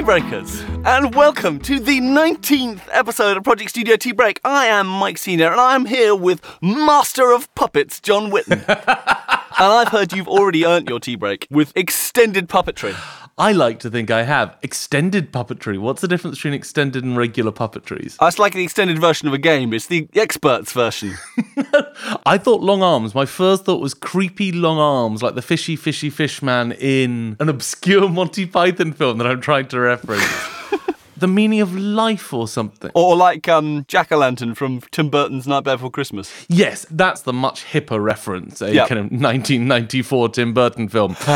Tea Breakers, and welcome to the 19th episode of Project Studio Tea Break. I am Mike Senior, and I'm here with Master of Puppets, John Whitten. and I've heard you've already earned your tea break with extended puppetry. I like to think I have. Extended puppetry. What's the difference between extended and regular puppetries? That's like the extended version of a game. It's the experts version. I thought long arms. My first thought was creepy long arms, like the fishy, fishy fish man in an obscure Monty Python film that I'm trying to reference. The meaning of life or something. Or like um, Jack o' Lantern from Tim Burton's Nightmare Before Christmas. Yes, that's the much hipper reference, a Yep. kind of 1994 Tim Burton film.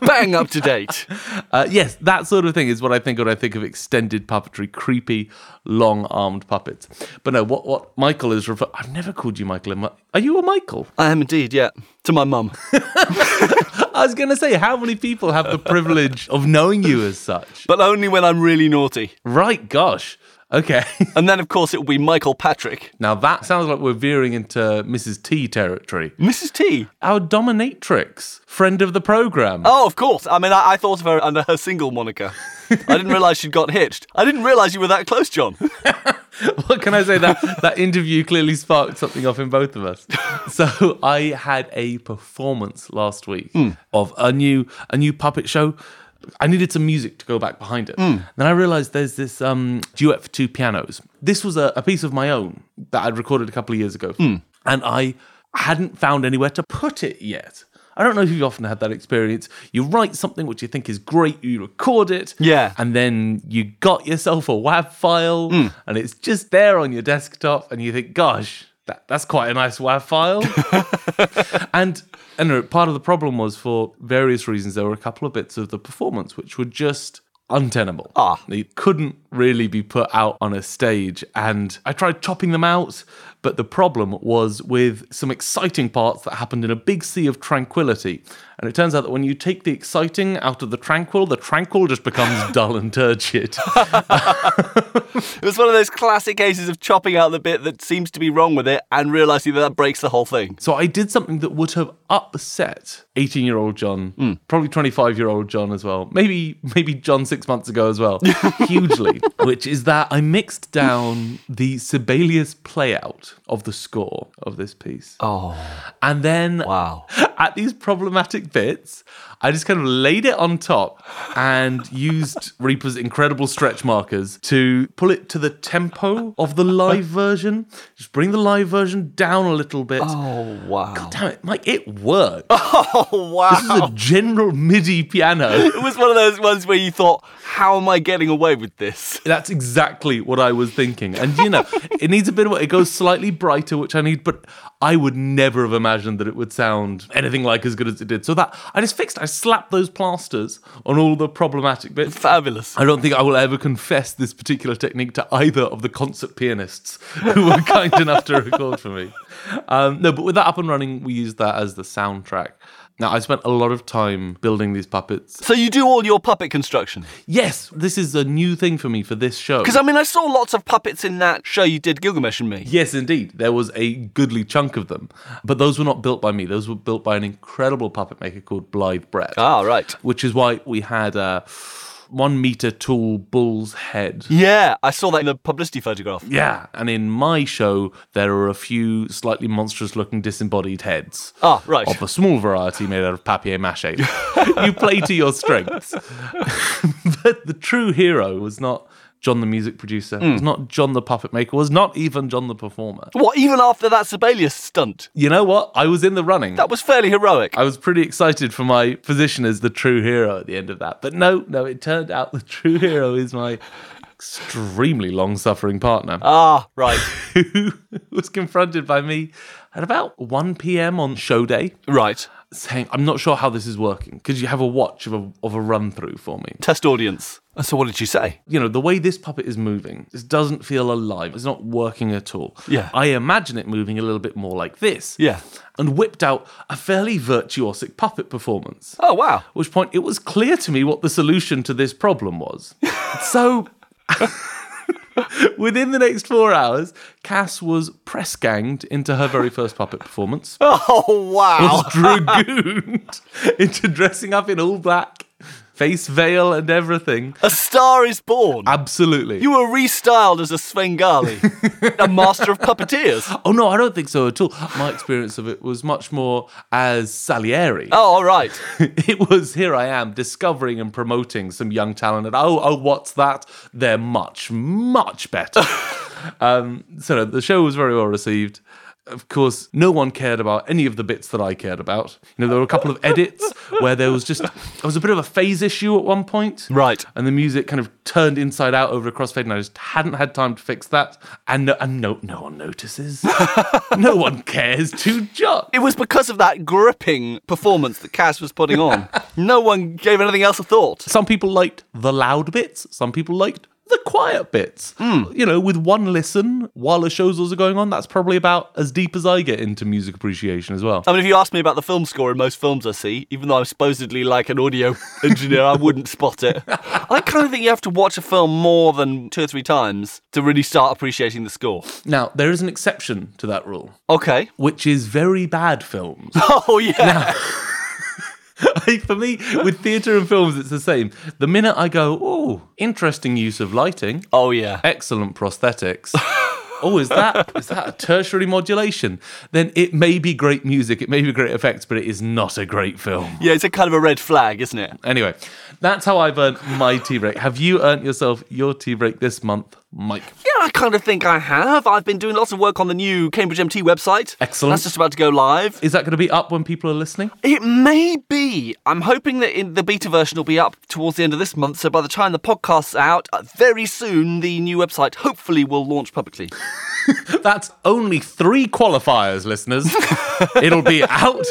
Bang up to date. Uh, yes, that sort of thing is what I think when I think of extended puppetry, creepy, long-armed puppets. But no, what what Michael is refer- I've never called you Michael. Are you a Michael? I am indeed, yeah. To my mum. I was going to say, how many people have the privilege of knowing you as such? But only when I'm really naughty. Right, gosh. Okay. And then, of course, it will be Michael Patrick. now that sounds like we're veering into Mrs. T territory. Mrs. T. Our dominatrix, friend of the program. Oh, of course. I mean, I, I thought of her under her single moniker. I didn't realise she'd got hitched. I didn't realise you were that close, John. what can I say? That that interview clearly sparked something off in both of us. So I had a performance last week hmm. of a new a new puppet show. I needed some music to go back behind it. Hmm. Then I realized there's this um, duet for two pianos. This was a, a piece of my own that I'd recorded a couple of years ago, hmm. and I hadn't found anywhere to put it yet. I don't know if you've often had that experience. You write something which you think is great, you record it, Yeah. and then you got yourself a WAV file hmm. and it's just there on your desktop and you think, gosh, that, that's quite a nice WAV file. and and part of the problem was for various reasons there were a couple of bits of the performance which were just untenable. Ah. They couldn't really be put out on a stage and I tried chopping them out, but the problem was with some exciting parts that happened in a big sea of tranquility. And it turns out that when you take the exciting out of the tranquil, the tranquil just becomes dull and turgid. It was one of those classic cases of chopping out the bit that seems to be wrong with it and realising that that breaks the whole thing. So I did something that would have upset 18 year old John, hmm. probably 25 year old John as well, maybe maybe John six months ago as well, hugely, which is that I mixed down the Sibelius playout of the score of this piece. Oh, And then wow. at these problematic bits, I just kind of laid it on top and used Reaper's incredible stretch markers to pull it to the tempo of the live version. Just bring the live version down a little bit. Oh, wow. God damn it, Mike, it worked. Oh, wow. This is a general MIDI piano. It was one of those ones where you thought, how am I getting away with this? That's exactly what I was thinking. And you know, it needs a bit of it goes slightly brighter, which I need, but I would never have imagined that it would sound anything like as good as it did. So that I just fixed, I slapped those plasters on all the problematic bits. Fabulous. I don't think I will ever confess this particular technique to either of the concert pianists who were kind enough to record for me. Um, no, but with that up and running, we used that as the soundtrack. Now, I spent a lot of time building these puppets. So you do all your puppet construction? Yes, this is a new thing for me for this show. Because, I mean, I saw lots of puppets in that show you did, Gilgamesh and me. Yes, indeed. There was a goodly chunk of them. But those were not built by me. Those were built by an incredible puppet maker called Blythe Brett. Ah, right. Which is why we had a one meter tall bull's head. Yeah, I saw that in the publicity photograph. Yeah, and in my show, there are a few slightly monstrous looking disembodied heads. Ah, right. Of a small variety made out of papier mache. you play to your strengths. but the true hero was not John the music producer, was not John the puppet maker, was not even John the performer. What, even after that Sibelius stunt? You know what? I was in the running. That was fairly heroic. I was pretty excited for my position as the true hero at the end of that. But no, no, it turned out the true hero is my extremely long suffering partner Ah, right. who was confronted by me at about 1 p.m. on show day right. saying, I'm not sure how this is working. Could you have a watch of a, of a run through for me? Test audience. So what did you say? You know, the way this puppet is moving, this doesn't feel alive. It's not working at all. Yeah. I imagine it moving a little bit more like this. Yeah. And whipped out a fairly virtuosic puppet performance. Oh, wow. At which point it was clear to me what the solution to this problem was. so within the next four hours, Cass was press ganged into her very first puppet performance. Oh, wow. Was dragooned into dressing up in all black, face veil and everything. A star is born. Absolutely. You were restyled as a Svengali, a master of puppeteers. oh no, I don't think so at all. My experience of it was much more as Salieri. Oh, all right. it was here I am discovering and promoting some young talent. And oh, oh, what's that? They're much, much better. um, so no, the show was very well received. Of course, no one cared about any of the bits that I cared about. You know, there were a couple of edits where there was just there was a bit of a phase issue at one point, Right. And the music kind of turned inside out over a crossfade, and I just hadn't had time to fix that. And no, and no, no one notices. no one cares to jot. It was because of that gripping performance that Cass was putting on. no one gave anything else a thought. Some people liked the loud bits. Some people liked the quiet bits. Hmm. You know, with one listen while the show's also going on, that's probably about as deep as I get into music appreciation as well. I mean, if you ask me about the film score in most films I see, even though I'm supposedly like an audio engineer, I wouldn't spot it. I kind of think you have to watch a film more than two or three times to really start appreciating the score. Now, there is an exception to that rule, Okay. which is very bad films. Oh, yeah. Like, For me, with theatre and films, it's the same. The minute I go, oh, interesting use of lighting, Oh, yeah. excellent prosthetics. oh, is that is that a tertiary modulation? Then it may be great music, it may be great effects, but it is not a great film. Yeah, it's a kind of a red flag, isn't it? Anyway, that's how I've earned my tea break. Have you earned yourself your tea break this month, Mike? Yeah, I kind of think I have. I've been doing lots of work on the new Cambridge MT website. Excellent. That's just about to go live. Is that going to be up when people are listening? It may be. I'm hoping that in the beta version will be up towards the end of this month. So by the time the podcast's out, uh, very soon the new website hopefully will launch publicly. That's only three qualifiers, listeners. It'll be out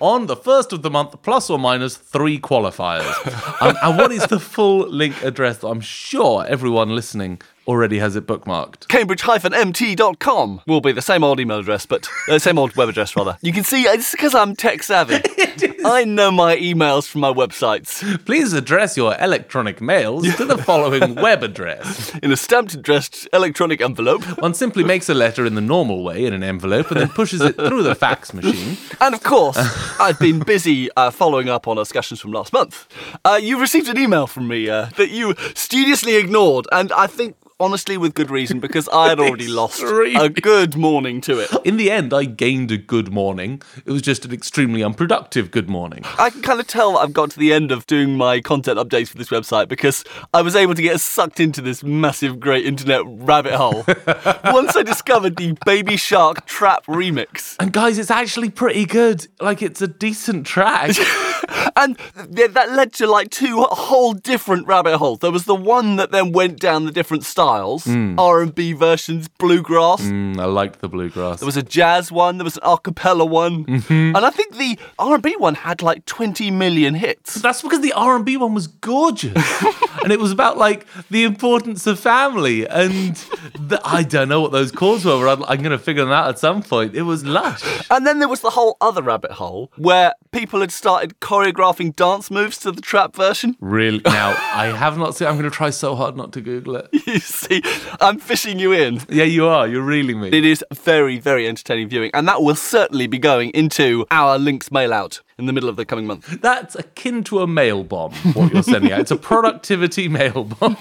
on the first of the month, plus or minus three qualifiers. Um, and what is the full link address that I'm sure everyone listening already has it bookmarked? Cambridge-mt.com will be the same old email address, but uh, same old web address rather. You can see it's because I'm tech savvy. I know my emails from my websites Please address your electronic mails to the following web address. in a stamped addressed electronic envelope. One simply makes a letter in the normal way in an envelope and then pushes it through the fax machine. And of course, I've been busy uh, following up on discussions from last month. Uh, you received an email from me uh, that you studiously ignored, and I think honestly with good reason because I had already lost a good morning to it. In the end, I gained a good morning. It was just an extremely unproductive good morning. I can kind of tell that I've got to the end of doing my content updates for this website because I was able to get sucked into this massive, great internet rabbit hole once I discovered the Baby Shark Trap remix. And guys, it's actually pretty good. Like, it's a decent track. And th- that led to like two whole different rabbit holes. There was the one that then went down the different styles, R&B versions, bluegrass. Mm, I liked the bluegrass. There was a jazz one, there was an a cappella one, and I think the R&B one had like 20 million hits. That's because the R and B one was gorgeous, and it was about like the importance of family. And the, I don't know what those chords were. But I'm, I'm going to figure them out at some point. It was lush. And then there was the whole other rabbit hole where people had started choreographing dance moves to the trap version. Really? Now I have not seen. I'm going to try so hard not to Google it. You see, I'm fishing you in. Yeah, you are. You're reeling me. It is very, very entertaining viewing, and that will certainly be going into our links mail out in the middle of the coming month. That's akin to a mail bomb. What you're sending out. It's a productivity mail bomb.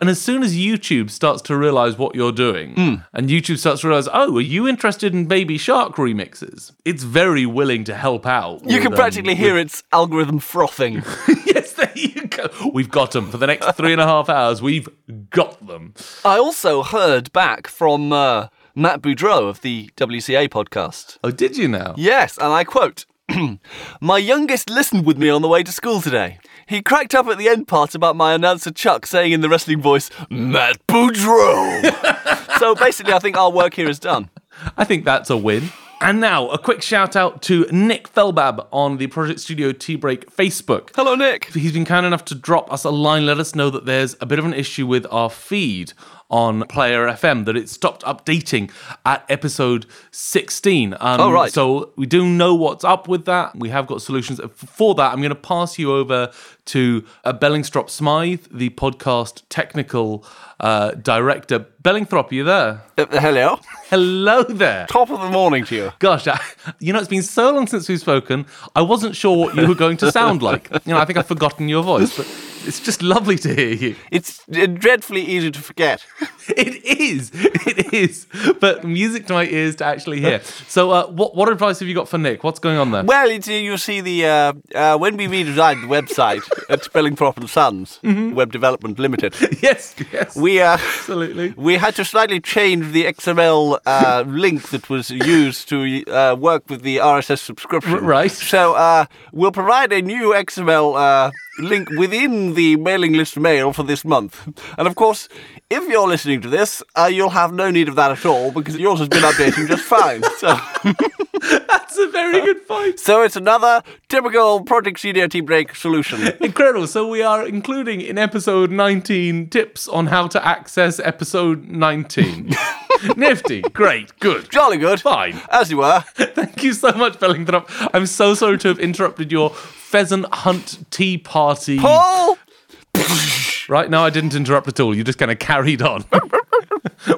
And as soon as YouTube starts to realize what you're doing, and YouTube starts to realize, oh, are you interested in Baby Shark remixes? It's very willing to help out. You with, can um, practically hear its algorithm frothing. yes, there you go. We've got them for the next three and a half hours. We've got them. I also heard back from uh, Matt Boudreau of the WCA podcast. Oh, did you now? Yes, and I quote My youngest listened with me on the way to school today. He cracked up at the end part about my announcer Chuck saying in the wrestling voice, Matt Boudreau. so basically, I think our work here is done. I think that's a win. And now, a quick shout out to Nick Felbab on the Project Studio Tea Break Facebook. Hello, Nick. He's been kind enough to drop us a line, let us know that there's a bit of an issue with our feed on Player FM that it stopped updating at episode 16. Um, Oh, right. So we do know what's up with that. We have got solutions for that. I'm going to pass you over to uh, Bellingthrop Smythe, the podcast technical uh, director. Bellingthrop, are you there? Uh, hello. Hello there. Top of the morning to you. Gosh, I, you know, it's been so long since we've spoken. I wasn't sure what you were going to sound like. You know, I think I've forgotten your voice, but it's just lovely to hear you. It's uh, dreadfully easy to forget. It is, it is. But music to my ears to actually hear. So, uh, what what advice have you got for Nick? What's going on there? Well, it's, uh, you see the uh, uh, when we redesigned the website at Spellingthrop and Sons Web Development Limited, yes, yes, we uh, absolutely. we had to slightly change the XML uh, link that was used to uh, work with the RSS subscription. Right. So uh, we'll provide a new XML uh, link within the mailing list mail for this month. And of course, if you're listening to this, uh, you'll have no need of that at all because yours has been updating just fine. So, That's a very good point. so it's another typical Project Studio Tea Break solution. Incredible. So we are including in episode 19 tips on how to access episode 19. Nifty. Great. Good. Jolly good. Fine. As you were. Thank you so much, Bellingthrop. I'm so sorry to have interrupted your pheasant hunt tea party. Paul! Right now, I didn't interrupt at all. You just kind of carried on.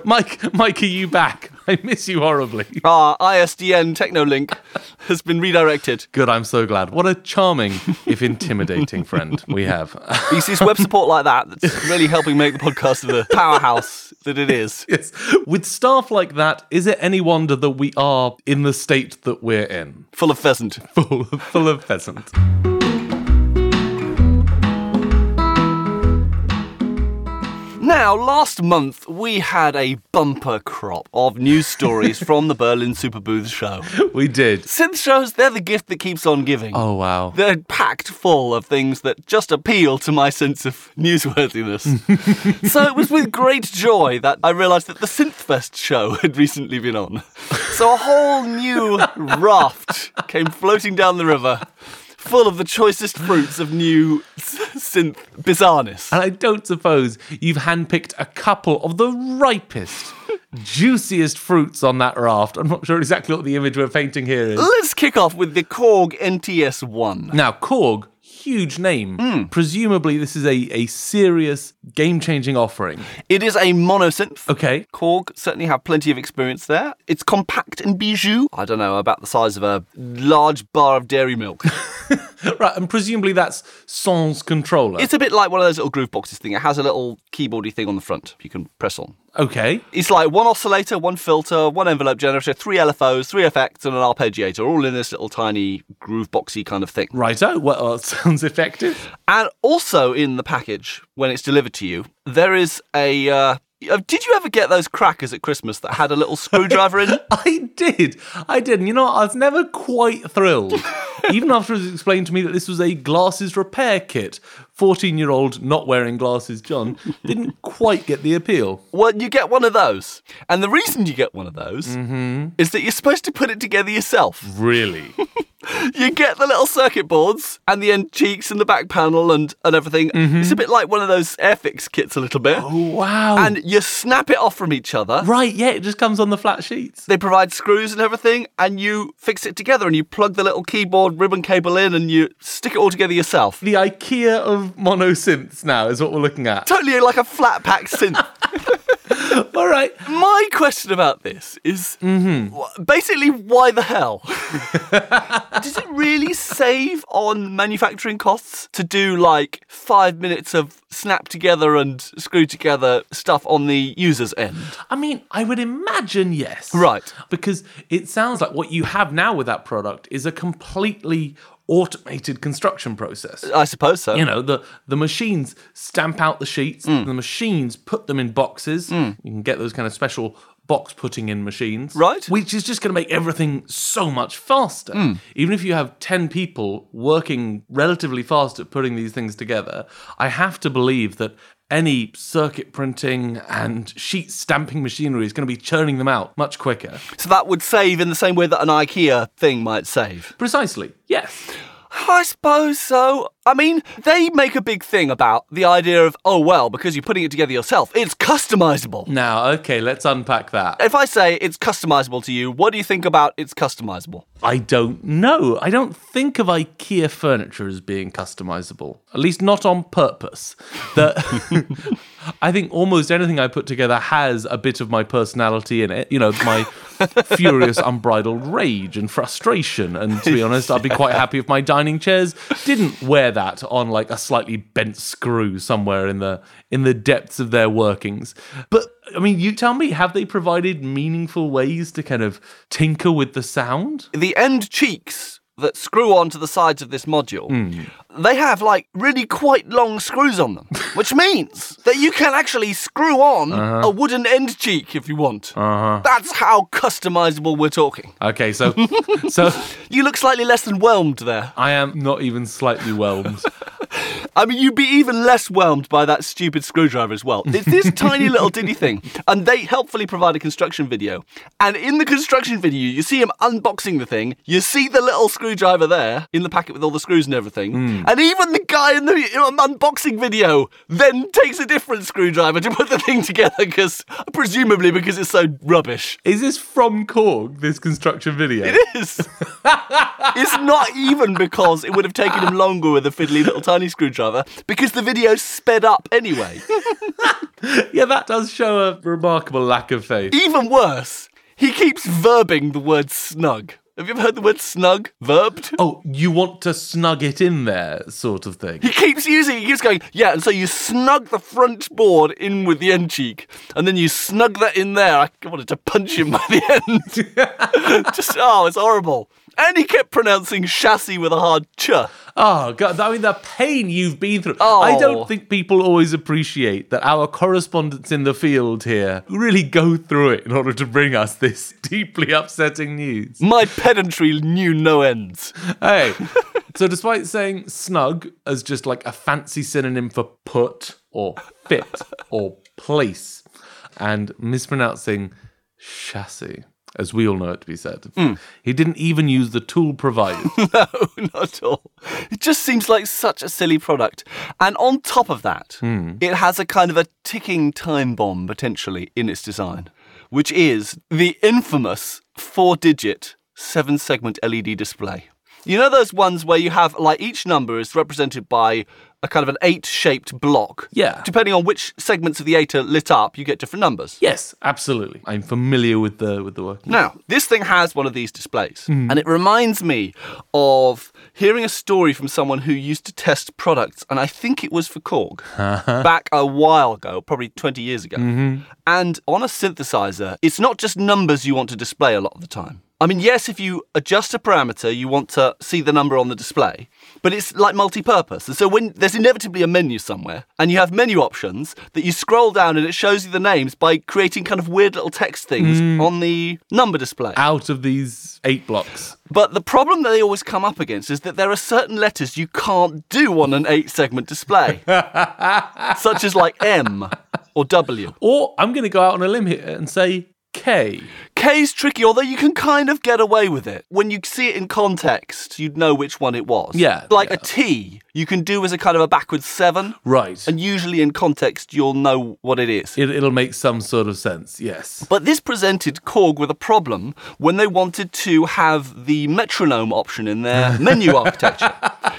Mike, Mike, are you back? I miss you horribly. Our ISDN Technolink has been redirected. Good, I'm so glad. What a charming, if intimidating, friend we have. It's this web support like that that's really helping make the podcast the powerhouse that it is. yes. With staff like that, is it any wonder that we are in the state that we're in? Full of pheasant. Full, full of pheasant. Now, last month we had a bumper crop of news stories from the Berlin Superbooth show. We did. Synth shows, they're the gift that keeps on giving. Oh, wow. They're packed full of things that just appeal to my sense of newsworthiness. so it was with great joy that I realised that the Synthfest show had recently been on. So a whole new raft came floating down the river, full of the choicest fruits of new synth bizarreness. And I don't suppose you've handpicked a couple of the ripest, juiciest fruits on that raft. I'm not sure exactly what the image we're painting here is. Let's kick off with the Korg NTS1. Now, Korg, huge name. Hmm. Presumably, this is a, a serious, game changing offering. It is a monosynth. Okay. Korg certainly have plenty of experience there. It's compact and bijou. I don't know, about the size of a large bar of dairy milk. Right, and presumably that's Sans controller. it's a bit like one of those little groove boxes thing. It has a little keyboardy thing on the front you can press on. okay. It's like one oscillator, one filter, one envelope generator, three LFOs, three effects, and an arpeggiator, all in this little tiny groove boxy kind of thing. Righto. Well, it sounds effective. And also in the package, when it's delivered to you, there is a. Uh, uh, did you ever get those crackers at Christmas that had a little screwdriver in? I did. I did. And you know what? I was never quite thrilled. Even after it was explained to me that this was a glasses repair kit. 14 year old not wearing glasses, John, didn't quite get the appeal. Well, you get one of those. And the reason you get one of those Mm-hmm. is that you're supposed to put it together yourself. Really? You get the little circuit boards and the end cheeks and the back panel and, and everything. It's a bit like one of those Airfix kits, a little bit. Mm-hmm. wow. And you snap it off from each other. right, yeah, it just comes on the flat sheets. They provide screws and everything, and you fix it together and you plug the little keyboard ribbon cable in and you stick it all together yourself. The IKEA of monosynths now is what we're looking at. Totally like a flat pack synth. All right. My question about this is mm-hmm. wh- basically why the hell? Does it really save on manufacturing costs to do like five minutes of snap together and screw together stuff on the user's end? I mean, I would imagine yes. Right. Because it sounds like what you have now with that product is a completely automated construction process. I suppose so. You know, the, the machines stamp out the sheets, mm. the machines put them in boxes. Mm. You can get those kind of special box putting in machines. Right. Which is just going to make everything so much faster. Mm. Even if you have 10 people working relatively fast at putting these things together, I have to believe that any circuit printing and sheet stamping machinery is going to be churning them out much quicker. So that would save in the same way that an IKEA thing might save. Precisely. Yes. I suppose so. I mean, they make a big thing about the idea of, oh, well, because you're putting it together yourself, it's customizable. Now, okay, let's unpack that. If I say it's customizable to you, what do you think about it's customizable? I don't know. I don't think of IKEA furniture as being customizable, at least not on purpose. That I think almost anything I put together has a bit of my personality in it. You know, my furious, unbridled rage and frustration. And to be honest, I'd be quite happy if my dining chairs didn't wear that on like a slightly bent screw somewhere in the in the depths of their workings. But I mean, you tell me, have they provided meaningful ways to kind of tinker with the sound? The end cheeks that screw onto the sides of this module, hmm. they have like really quite long screws on them, which means that you can actually screw on uh-huh. a wooden end cheek if you want. Uh-huh. That's how customizable we're talking. Okay, so so You look slightly less than whelmed there. I am not even slightly whelmed. I mean, you'd be even less whelmed by that stupid screwdriver as well. It's this tiny little diddy thing, and they helpfully provide a construction video. And in the construction video, you see him unboxing the thing. You see the little screwdriver there in the packet with all the screws and everything. Hmm. And even the guy in the unboxing video then takes a different screwdriver to put the thing together, because presumably because it's so rubbish. Is this from Korg, this construction video? It is. it's not even because it would have taken him longer with a fiddly little tiny screwdriver, because the video sped up anyway. Yeah, that does show a remarkable lack of faith. Even worse, he keeps verbing the word snug. Have you ever heard the word snug verbed? Oh, you want to snug it in there, sort of thing. He keeps using it. He keeps going, yeah, and so you snug the front board in with the end cheek, and then you snug that in there. I wanted to punch him by the end. Just, oh, it's horrible. And he kept pronouncing chassis with a hard ch. Ah, oh god, I mean the pain you've been through. Oh. I don't think people always appreciate that our correspondents in the field here really go through it in order to bring us this deeply upsetting news. My pedantry knew no ends. Hey, so despite saying snug as just like a fancy synonym for put or fit or place, and mispronouncing chassis, as we all know it to be said, hmm. he didn't even use the tool provided. No, not at all. It just seems like such a silly product. And on top of that, hmm. it has a kind of a ticking time bomb potentially in its design, which is the infamous four digit seven segment LED display. You know those ones where you have like each number is represented by a kind of an eight shaped block? Yeah. Depending on which segments of the eight are lit up, you get different numbers. yes, absolutely. I'm familiar with the with the working. Now, this thing has one of these displays, mm-hmm. and it reminds me of hearing a story from someone who used to test products, and I think it was for Korg back a while ago, probably 20 years ago. Mm-hmm. And on a synthesizer, it's not just numbers you want to display a lot of the time. I mean, yes, if you adjust a parameter, you want to see the number on the display, but it's like multi-purpose. And so when there's inevitably a menu somewhere, and you have menu options that you scroll down and it shows you the names by creating kind of weird little text things hmm. on the number display. Out of these eight blocks. But the problem that they always come up against is that there are certain letters you can't do on an eight-segment display, such as like M or W. Or I'm going to go out on a limb here and say K. K's tricky, although you can kind of get away with it. When you see it in context, you'd know which one it was. Yeah, Like yeah. a T, you can do as a kind of a backwards seven, Right. and usually in context, you'll know what it is. It, it'll make some sort of sense, yes. But this presented Korg with a problem when they wanted to have the metronome option in their menu architecture.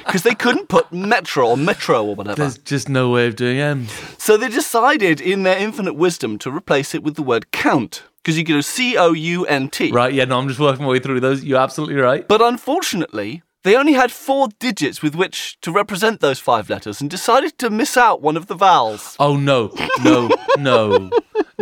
Because they couldn't put metro or metro or whatever. There's just no way of doing M. So they decided, in their infinite wisdom, to replace it with the word count. Because you could do C O U N T. Right, yeah, no, I'm just working my way through those. You're absolutely right. But unfortunately, they only had four digits with which to represent those five letters and decided to miss out one of the vowels. Oh, no, no, no.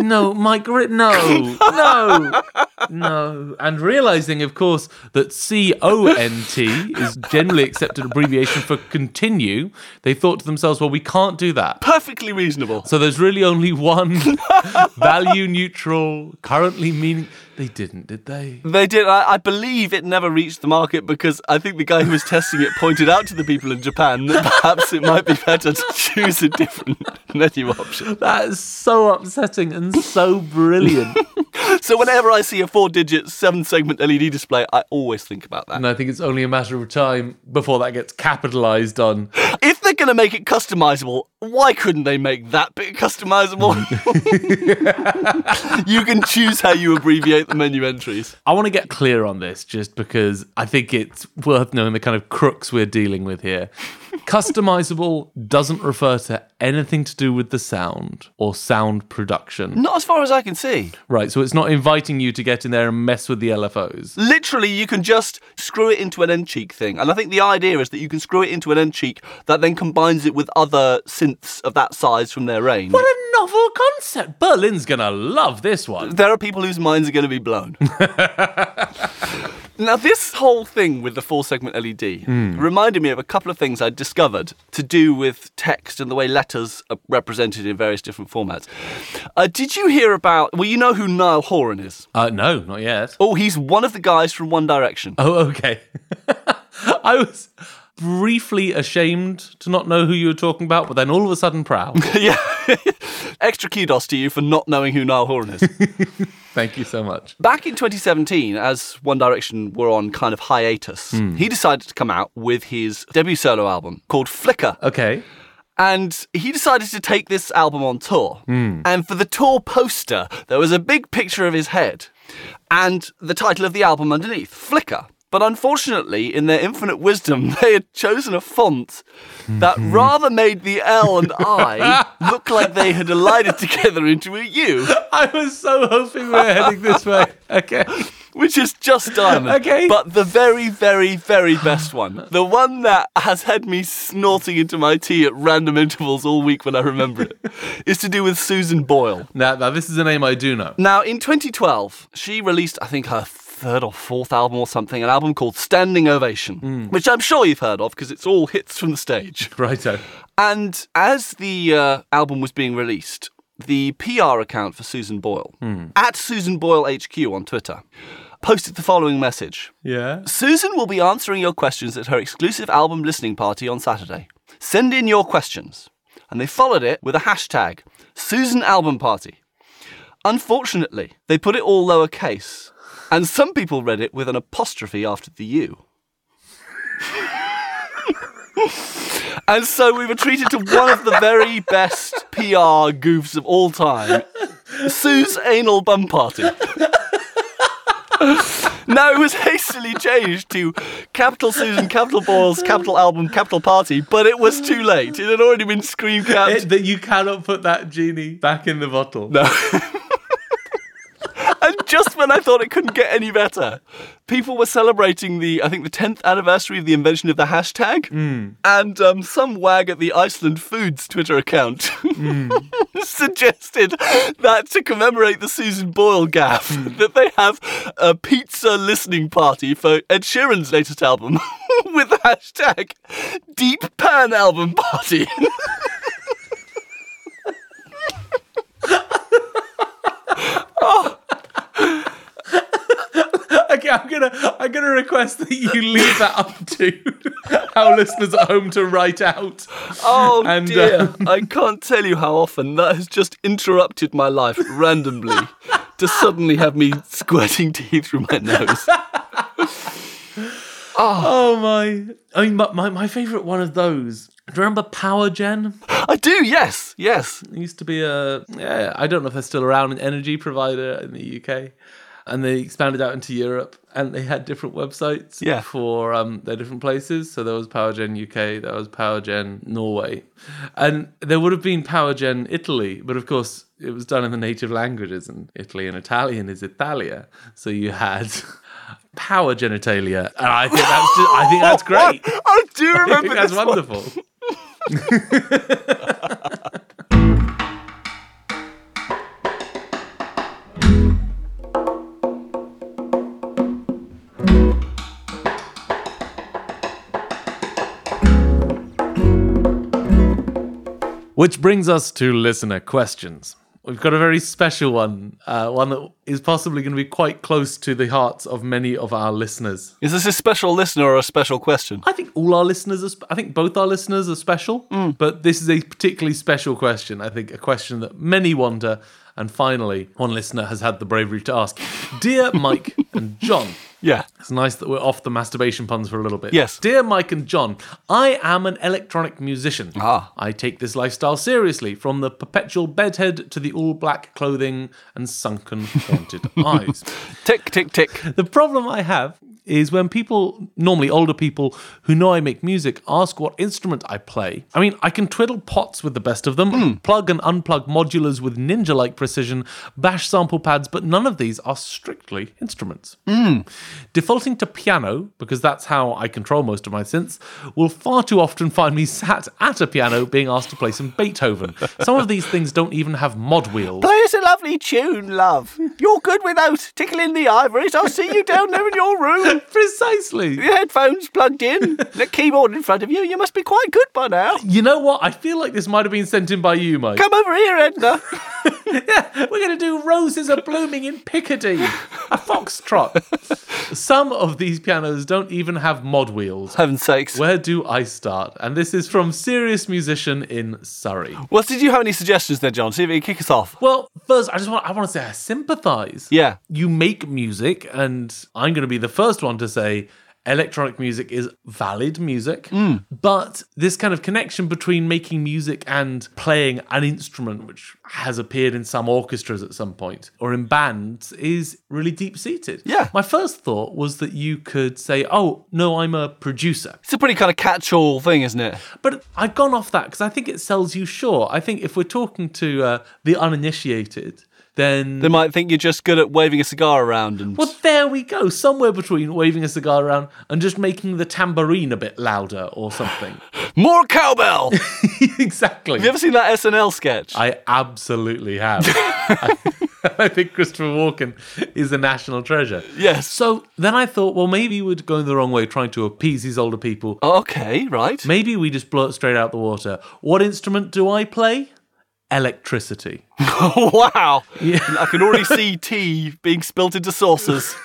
No, Mike, no, no, no. And realizing, of course, that C O N T is generally accepted abbreviation for continue, they thought to themselves, well, we can't do that. Perfectly reasonable. So there's really only one value neutral, currently meaning. They didn't, did they? They did. I, I believe it never reached the market because I think the guy who was testing it pointed out to the people in Japan that perhaps it might be better to choose a different menu option. That is so upsetting and so brilliant. So whenever I see a four-digit, seven-segment LED display, I always think about that. And I think it's only a matter of time before that gets capitalized on. If they're going to make it customizable, why couldn't they make that bit customizable? you can choose how you abbreviate the menu entries. I want to get clear on this just because I think it's worth knowing the kind of crooks we're dealing with here. Customizable doesn't refer to anything to do with the sound or sound production. Not as far as I can see. Right, so it's not inviting you to get in there and mess with the LFOs. Literally, you can just screw it into an end cheek thing. And I think the idea is that you can screw it into an end cheek that then combines it with other synths of that size from their range. What a novel concept! Berlin's gonna love this one. There are people whose minds are to be blown. now, this whole thing with the four segment LED reminded me of a couple of things I'd discovered to do with text and the way letters are represented in various different formats. Uh, did you hear about, well, you know who Niall Horan is? Uh, no, not yet. Oh, he's one of the guys from One Direction. Oh, okay. I was briefly ashamed to not know who you were talking about, but then all of a sudden proud. yeah. Extra kudos to you for not knowing who Niall Horan is. Thank you so much. Back in 2017, as One Direction were on kind of hiatus, hmm. he decided to come out with his debut solo album called Flicker. Okay. And he decided to take this album on tour. Hmm. And for the tour poster, there was a big picture of his head and the title of the album underneath Flicker. But unfortunately, in their infinite wisdom, they had chosen a font that mhm. rather made the L and I look like they had elided together into a U, I was so hoping we were heading this way. Okay. which is just diamond. Okay. But the very, very, very best one, the one that has had me snorting into my tea at random intervals all week when I remember it, is to do with Susan Boyle. Now, now, this is a name I do know. Now, in 2012, she released, I think, her third or fourth album or something, an album called Standing Ovation, which I'm sure you've heard of because it's all hits from the stage. Righto. And as the uh, album was being released, the PR account for Susan Boyle, at Susan Boyle HQ on Twitter, posted the following message. Yeah. Susan will be answering your questions at her exclusive album listening party on Saturday. Send in your questions. And they followed it with a hashtag, Susan Album Party. Unfortunately, they put it all lowercase, and some people read it with an apostrophe after the U. and so we were treated to one of the very best PR goofs of all time Sue's Anal Bum Party. Now it was hastily changed to Capital Susan, Capital Boyle's Capital Album, Capital Party, but it was too late. It had already been screen capped. That you cannot put that genie back in the bottle. No. just when I thought it couldn't get any better, people were celebrating the, I think, the 10th anniversary of the invention of the hashtag. Hmm. And um, some wag at the Iceland Foods Twitter account hmm. suggested that to commemorate the Susan Boyle gaff, hmm. that they have a pizza listening party for Ed Sheeran's latest album with the hashtag Deep Pan Album Party. Okay, I'm gonna I'm gonna request that you leave that up to our listeners at home to write out. Oh And, dear, um, I can't tell you how often that has just interrupted my life randomly to suddenly have me squirting tea through my nose. Oh my! I mean, my my, my favorite one of those. Do you remember Power Gen? I do, yes, yes. It used to be a yeah. I don't know if they're still around, an energy provider in the UK, and they expanded out into Europe, and they had different websites Yeah. for um their different places. So there was PowerGen UK, there was PowerGen Norway, and there would have been PowerGen Italy, but of course it was done in the native languages, and Italy and Italian is Italia. So you had. Power genitalia, and I think that's just, I think that's great. I do I remember think that's wonderful. Which brings us to listener questions. We've got a very special one, uh, one that is possibly going to be quite close to the hearts of many of our listeners. Is this a special listener or a special question? I think all our listeners are. Sp- I think both our listeners are special, but this is a particularly special question. I think a question that many wonder. And finally, one listener has had the bravery to ask, "Dear Mike and John." Yeah. It's nice that we're off the masturbation puns for a little bit. Yes. Dear Mike and John, I am an electronic musician. Ah. I take this lifestyle seriously, from the perpetual bedhead to the all black clothing and sunken, haunted eyes. Tick, tick, tick. The problem I have is when people, normally older people who know I make music, ask what instrument I play. I mean, I can twiddle pots with the best of them, hmm. plug and unplug modulars with ninja like precision, bash sample pads, but none of these are strictly instruments. Hmm. Defaulting to piano, because that's how I control most of my synths, will far too often find me sat at a piano being asked to play some Beethoven. Some of these things don't even have mod wheels. Play us a lovely tune, love. You're good without tickling the ivories. I'll see you down there in your room. Precisely. Your headphones plugged in, the keyboard in front of you. You must be quite good by now. You know what? I feel like this might have been sent in by you, Mike. Come over here, Edna. Yeah, we're going to do Roses Are Blooming in Picardy, a foxtrot. Some of these pianos don't even have mod wheels. Heaven's sakes. Where do I start? And this is from Serious Musician in Surrey. Well, did you have any suggestions there, John? See if you can kick us off. Well, first, I just want I want to say I sympathize. Yeah. You make music, and I'm going to be the first one to say electronic music is valid music. But this kind of connection between making music and playing an instrument, which has appeared in some orchestras at some point or in bands, is really deep seated. Yeah. My first thought was that you could say, oh, no, I'm a producer. It's a pretty kind of catch-all thing, isn't it? But I've gone off that because I think it sells you short. I think if we're talking to uh, the uninitiated, then They might think you're just good at waving a cigar around and. well, there we go. Somewhere between waving a cigar around and just making the tambourine a bit louder or something. More cowbell! exactly. Have you ever seen that SNL sketch? I absolutely have. I, I think Christopher Walken is a national treasure. Yes. So then I thought, well, maybe we're going the wrong way, trying to appease these older people. Okay, right. Maybe we just blow it straight out the water. What instrument do I play? Electricity. wow. I can already see tea being spilt into saucers.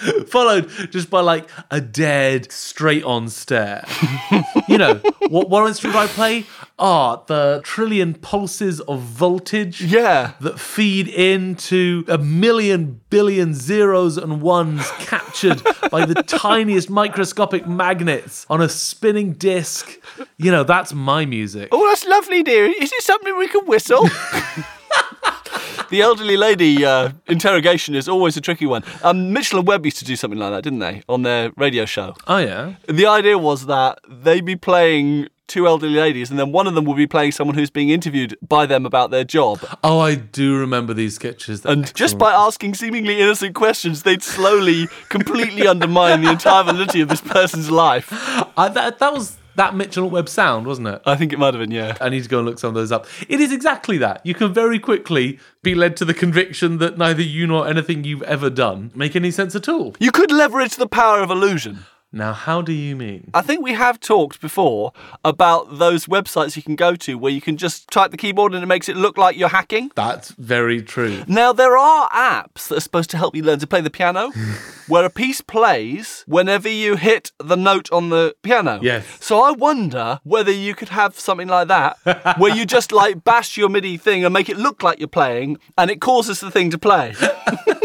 followed just by like a dead straight on stare. you know, what, what instrument do I play? Ah, the trillion pulses of voltage Yeah. that feed into a million billion zeros and ones captured by the tiniest microscopic magnets on a spinning disc. You know, that's my music. Oh, that's lovely, dear. Is it something we can whistle? the elderly lady uh, interrogation is always a tricky one. Um, Mitchell and Webb used to do something like that, didn't they, on their radio show? Oh, yeah. The idea was that they'd be playing two elderly ladies, and then one of them would be playing someone who's being interviewed by them about their job. Oh, I do remember these sketches. They're And just by asking seemingly innocent questions, they'd slowly, completely undermine the entire validity of this person's life. I, that, that was that Mitchell Webb sound, wasn't it? I think it might have been, yeah. I need to go and look some of those up. It is exactly that. You can very quickly be led to the conviction that neither you nor anything you've ever done make any sense at all. You could leverage the power of illusion. Now, how do you mean? I think we have talked before about those websites you can go to where you can just type the keyboard and it makes it look like you're hacking. That's very true. Now, there are apps that are supposed to help you learn to play the piano, where a piece plays whenever you hit the note on the piano. Yes. So I wonder whether you could have something like that, where you just like bash your MIDI thing and make it look like you're playing, and it causes the thing to play.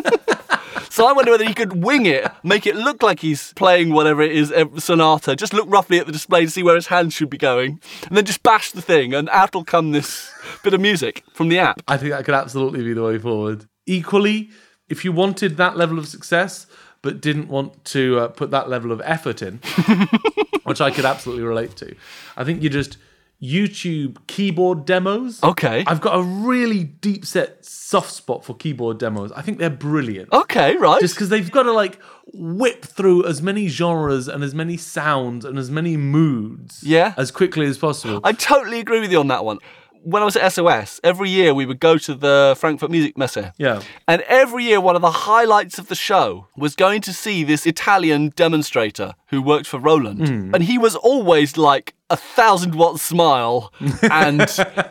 So I wonder whether he could wing it, make it look like he's playing whatever it is, sonata. Just look roughly at the display to see where his hands should be going, and then just bash the thing, and out will come this bit of music from the app. I think that could absolutely be the way forward. Equally, if you wanted that level of success but didn't want to uh, put that level of effort in, which I could absolutely relate to, I think you just YouTube keyboard demos. Okay. I've got a really deep set soft spot for keyboard demos. I think they're brilliant. Okay, right. Just because they've got to like whip through as many genres and as many sounds and as many moods Yeah. as quickly as possible. I totally agree with you on that one. When I was at SOS, every year we would go to the Frankfurt Musikmesse. Yeah. And every year, one of the highlights of the show was going to see this Italian demonstrator who worked for Roland. Hmm. And he was always like a thousand watt smile and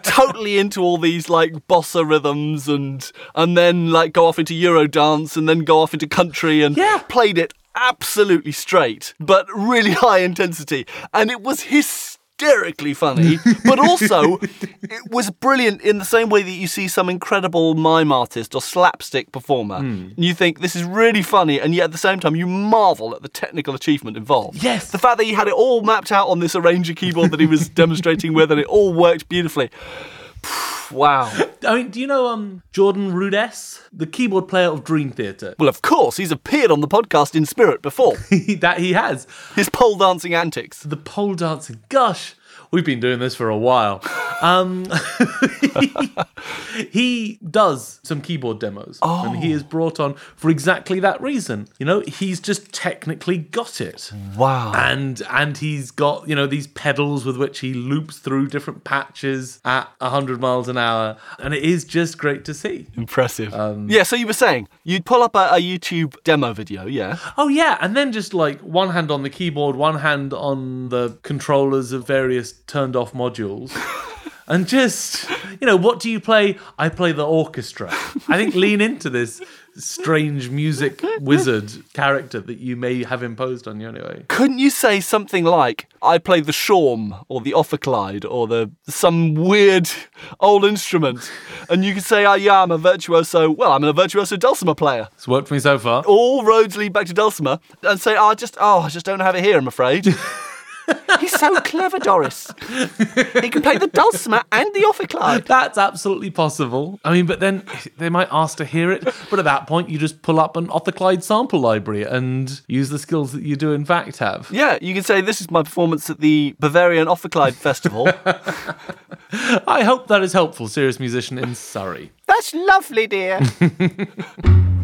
totally into all these like bossa rhythms and and then like go off into Eurodance and then go off into country and Yeah. played it absolutely straight, but really high intensity. And it was hysterically funny, but also it was brilliant in the same way that you see some incredible mime artist or slapstick performer. Hmm. And you think this is really funny, and yet at the same time you marvel at the technical achievement involved. Yes. The fact that he had it all mapped out on this arranger keyboard that he was demonstrating with, and it all worked beautifully. Wow. I mean, do you know um Jordan Rudess, the keyboard player of Dream Theater? Well, of course, he's appeared on the podcast in spirit before. that he has. His pole dancing antics. The pole dancing. Gosh, we've been doing this for a while. Um, he does some keyboard demos, and he is brought on for exactly that reason. You know, he's just technically got it. Wow. and and he's got you know these pedals with which he loops through different patches at 100 miles an hour and it is just great to see Impressive. yeah, so you were saying you'd pull up a, a YouTube demo video, yeah? oh yeah and then just like one hand on the keyboard one hand on the controllers of various turned off modules. And just you know what do you play? I play the orchestra. I think lean into this strange music wizard character that you may have imposed on you anyway Couldn't you say something like, I play the shawm or the ophicleide or the some weird old instrument? And you could say, oh, yeah, I'm a virtuoso, well, I'm a virtuoso dulcimer player. it's worked for me so far All roads lead back to dulcimer. And say, oh, I just, oh, I just don't have it here, I'm afraid. He's so clever, Doris. He can play the dulcimer and the ophicleide. That's absolutely possible. I mean, but then they might ask to hear it. But at that point, you just pull up an ophicleide sample library and use the skills that you do, in fact, have. Yeah, you can say this is my performance at the Bavarian Ophicleide Festival. I hope that is helpful, serious musician in Surrey. That's lovely, dear.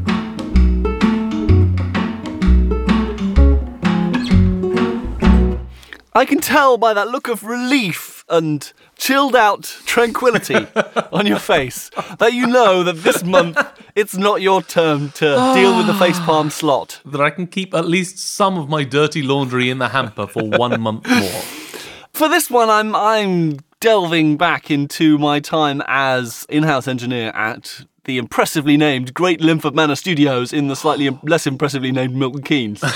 I can tell by that look of relief and chilled out tranquility on your face that you know that this month it's not your turn to deal with the facepalm ah. slot. That I can keep at least some of my dirty laundry in the hamper for one month more. For this one, I'm I'm delving back into my time as in-house engineer at the impressively named Great Linford Manor Studios in the slightly less impressively named Milton Keynes.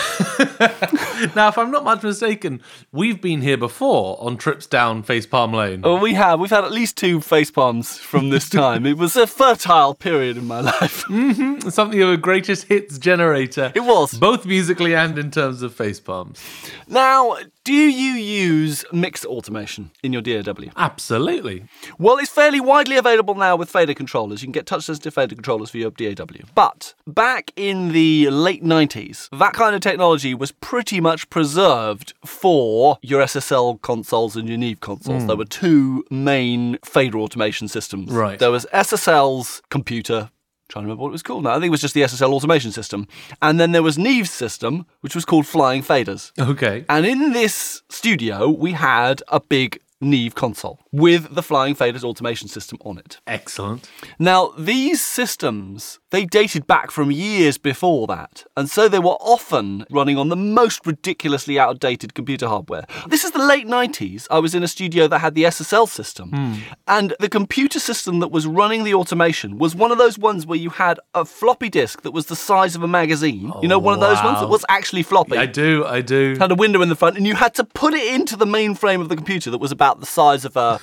Now, if I'm not much mistaken, we've been here before on trips down Facepalm Lane. Well, we have. We've had at least two facepalms from this time. it was a fertile period in my life. Mm-hmm. Something of a greatest hits generator. It was. Both musically and in terms of facepalms. Now, do you use mix automation in your DAW? Absolutely. Well, it's fairly widely available now with fader controllers. You can get touch sensitive fader controllers for your DAW. But back in the late 90s, that kind of technology was pretty much preserved for your SSL consoles and your Neve consoles. Hmm. There were two main fader automation systems. Right. There was SSL's computer. Trying to remember what it was called now. I think it was just the SSL automation system. And then there was Neve's system, which was called Flying Faders. Okay. And in this studio, we had a big Neve console with the Flying Faders automation system on it. Excellent. Now, these systems, they dated back from years before that, and so they were often running on the most ridiculously outdated computer hardware. This is the late 90s. I was in a studio that had the SSL system, hmm. and the computer system that was running the automation was one of those ones where you had a floppy disk that was the size of a magazine. you know, one of those ones that oh, was actually floppy I do, I do. had a window in the front, and you had to put it into the mainframe of the computer that was about the size of a,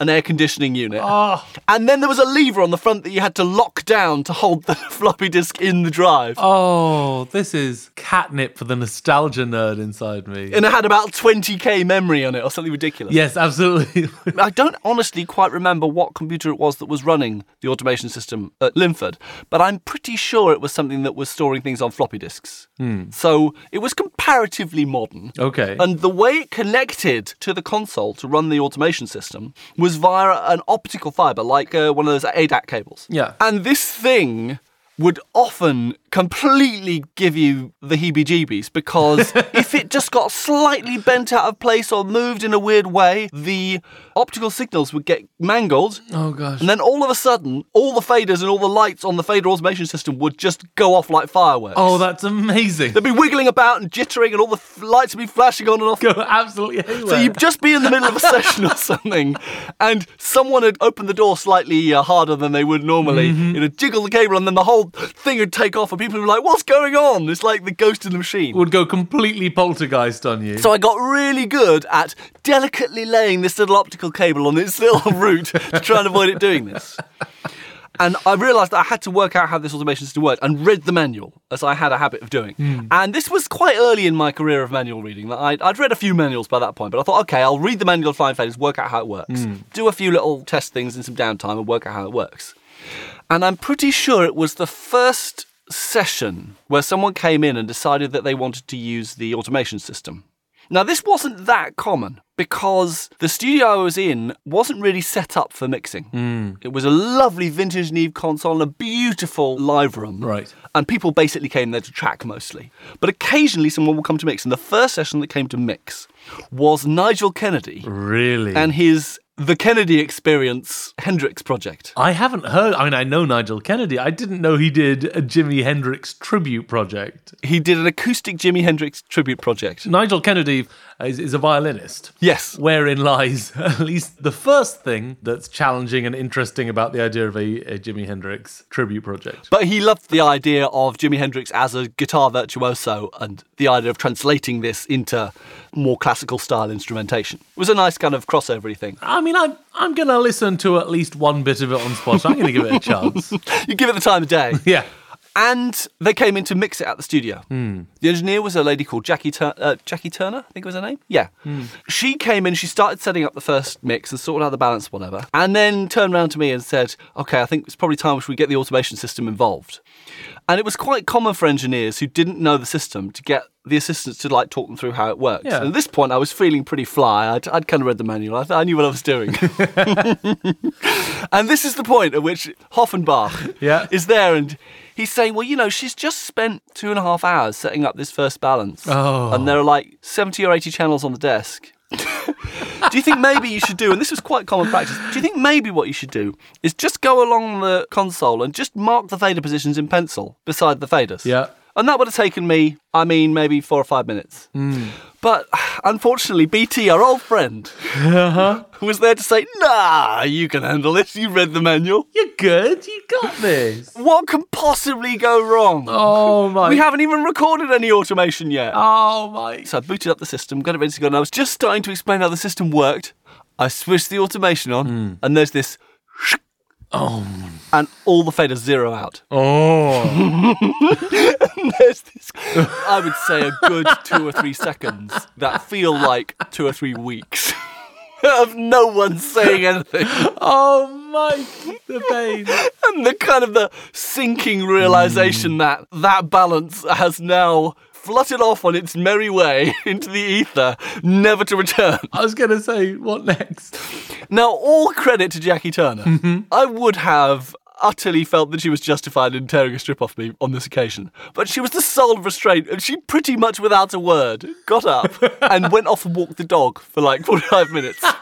an air conditioning unit. Ah. And then there was a lever on the front that you had to lock down to hold the floppy disk in the drive. Oh, this is catnip for the nostalgia nerd inside me. And it had about 20k memory on it, or something ridiculous. yes, absolutely. I don't honestly quite remember what computer it was that was running the automation system at Linford, but I'm pretty sure it was something that was storing things on floppy disks. Hmm. So it was comparatively modern. Okay. And the way it connected to the console to run the automation system was via an optical fiber, like uh, one of those ADAT cables. Yeah. And this thing would often completely give you the heebie jeebies because if it just got slightly bent out of place or moved in a weird way, the optical signals would get mangled. Oh gosh. And then all of a sudden, all the faders and all the lights on the fader automation system would just go off like fireworks. oh, that's amazing. They'd be wiggling about and jittering, and all the f- lights would be flashing on and off. Go absolutely haywire. So you'd just be in the middle of a session or something, and someone had opened the door slightly uh, harder than they would normally. Mm-hmm. It'd jiggle the cable, and then the whole thing would take off, and people would were like, "What's going on?" It's like the ghost in the machine. would go completely poltergeist on you. So I got really good at delicately laying this little optical cable on its little route to try and avoid it doing this. And I realised that I had to work out how this automation system worked and read the manual, as I had a habit of doing. Hmm. And this was quite early in my career of manual reading. That I'd, I'd read a few manuals by that point, but I thought, okay, I'll read the manual of flying faders, work out how it works, hmm. do a few little test things in some downtime, and work out how it works. And I'm pretty sure it was the first session where someone came in and decided that they wanted to use the automation system. Now, this wasn't that common because the studio I was in wasn't really set up for mixing. Hmm. It was a lovely vintage Neve console and a beautiful live room. Right. And people basically came there to track mostly. But occasionally someone would come to mix. And the first session that came to mix was Nigel Kennedy really? and his The Kennedy Experience Hendrix project. I haven't heard. I mean, I know Nigel Kennedy. I didn't know he did a Jimi Hendrix tribute project. He did an acoustic Jimi Hendrix tribute project. Nigel Kennedy is, is a violinist. Yes. Wherein lies at least the first thing that's challenging and interesting about the idea of a, a Jimi Hendrix tribute project. But he loved the idea of Jimi Hendrix as a guitar virtuoso and the idea of translating this into more classical style instrumentation. It was a nice kind of crossover thing. I mean, I'm, I'm going to listen to at least one bit of it on Spotify. I'm going to give it a chance. You give it the time of day. yeah. And they came in to mix it at the studio. The engineer was a lady called Jackie, Tur- uh, Jackie Turner, I think was her name. Yeah. She came in, she started setting up the first mix and sorted out the balance, whatever, and then turned around to me and said, Okay, I think it's probably time we should get the automation system involved. And it was quite common for engineers who didn't know the system to get the assistants to like talk them through how it works. Yeah. And at this point, I was feeling pretty fly. I'd, I'd kind of read the manual. I, th- I knew what I was doing. and this is the point at which Hoffenbach Yeah. is there and he's saying, well, you know, she's just spent two and a half hours setting up this first balance. Oh. And there are like 70 or 80 channels on the desk. do you think maybe you should do, and this was quite common practice, do you think maybe what you should do is just go along the console and just mark the fader positions in pencil beside the faders? Yeah. And that would have taken me, I mean, maybe four or five minutes. Hmm. But unfortunately, BT, our old friend, uh-huh. was there to say, nah, you can handle this. You read the manual. You're good. You got this. What can possibly go wrong? Oh, my. we haven't even recorded any automation yet. Oh, my. So I booted up the system, got it ready to go, and I was just starting to explain how the system worked. I switched the automation on, hmm. and there's this, Oh. and all the faders zero out. Oh. There's this, I would say, a good two or three seconds that feel like two or three weeks of no one saying anything. oh, my. The pain. and the kind of the sinking realization that that balance has now fluttered off on its merry way into the ether, never to return. I was going to say, what next? Now, all credit to Jackie Turner. Mm-hmm. I would have utterly felt that she was justified in tearing a strip off me on this occasion. But she was the sole restraint, and she pretty much without a word got up and went off and walked the dog for like 45 minutes.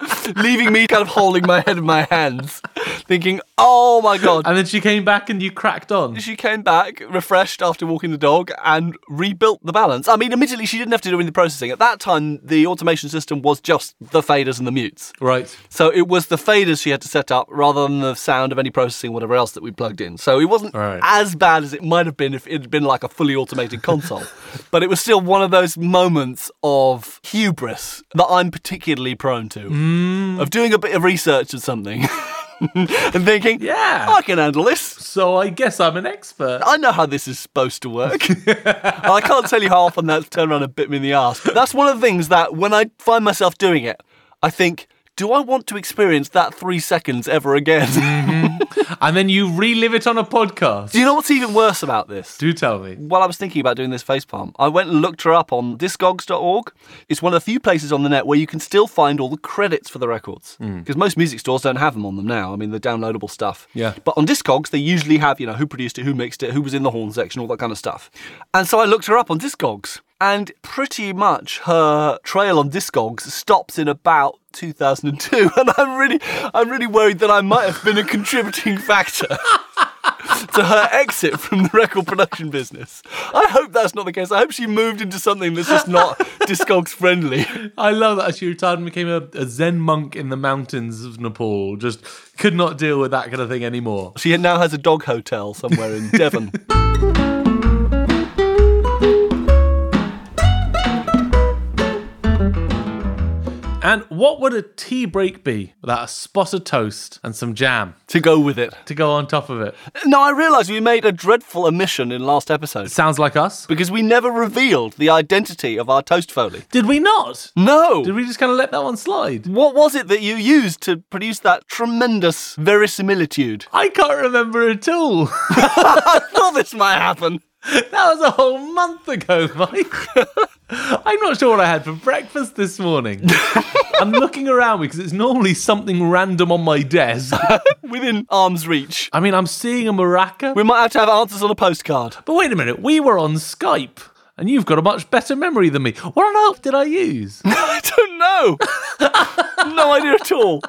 Leaving me kind of holding my head in my hands, thinking, oh my god. And then she came back and you cracked on. She came back refreshed after walking the dog and rebuilt the balance. I mean, admittedly, she didn't have to do any of the processing. At that time, the automation system was just the faders and the mutes. Right. So it was the faders she had to set up rather than the sound of any processing, whatever else that we plugged in. So it wasn't Right. as bad as it might have been if it had been like a fully automated console. but it was still one of those moments of hubris that I'm particularly prone to. Mm. Mm. Of doing a bit of research or something and thinking, Yeah. I can handle this. So I guess I'm an expert. I know how this is supposed to work. I can't tell you how often that's turned around and bit me in the ass. But that's one of the things that when I find myself doing it, I think, do I want to experience that three seconds ever again? Mm-hmm. And then you relive it on a podcast. do you know what's even worse about this? Do tell me. While I was thinking about doing this facepalm, I went and looked her up on discogs.org. It's one of the few places on the net where you can still find all the credits for the records. Hmm. Because most music stores don't have them on them now. I mean, the downloadable stuff. Yeah. But on Discogs, they usually have, you know, who produced it, who mixed it, who was in the horn section, all that kind of stuff. And so I looked her up on Discogs. And pretty much her trail on Discogs stops in about 2002, and I'm really, I'm really worried that I might have been a contributing factor to her exit from the record production business. I hope that's not the case. I hope she moved into something that's just not Discogs friendly. I love that she retired and became a, a Zen monk in the mountains of Nepal. Just could not deal with that kind of thing anymore. She now has a dog hotel somewhere in Devon. And what would a tea break be without a spot of toast and some jam to go with it. to go on top of it? Now I realise we made a dreadful omission in last episode Sounds like us. because we never revealed the identity of our toast foley. Did we not? No. Did we just kind of let that one slide? What was it that you used to produce that tremendous verisimilitude? I can't remember at all. I thought this might happen. that was a whole month ago, Mike. I'm not sure what I had for breakfast this morning. I'm looking around because it's normally something random on my desk. Within arm's reach. I mean, I'm seeing a maraca. We might have to have answers on a postcard. But wait a minute, we were on Skype. And you've got a much better memory than me. What on earth did I use? I don't know. no idea at all.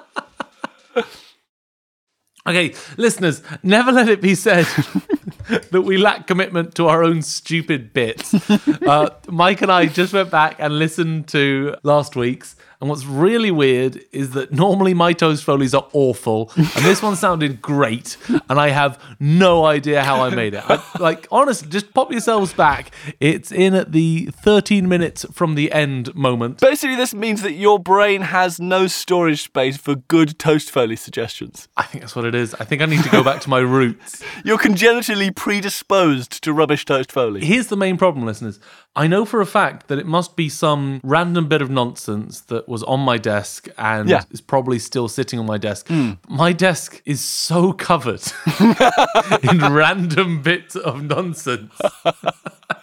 Okay, listeners, never let it be said that we lack commitment to our own stupid bits. Uh, Mike and I just went back and listened to last week's. And what's really weird is that normally my toast folies are awful, and this one sounded great, and I have no idea how I made it. I, like, honestly, just pop yourselves back. It's in at the 13 minutes from the end moment. Basically, this means that your brain has no storage space for good toast foley suggestions. I think that's what it is. I think I need to go back to my roots. You're congenitally predisposed to rubbish toast foley. Here's the main problem, listeners. I know for a fact that it must be some random bit of nonsense that was on my desk and Yeah. is probably still sitting on my desk. Hmm. My desk is so covered in random bits of nonsense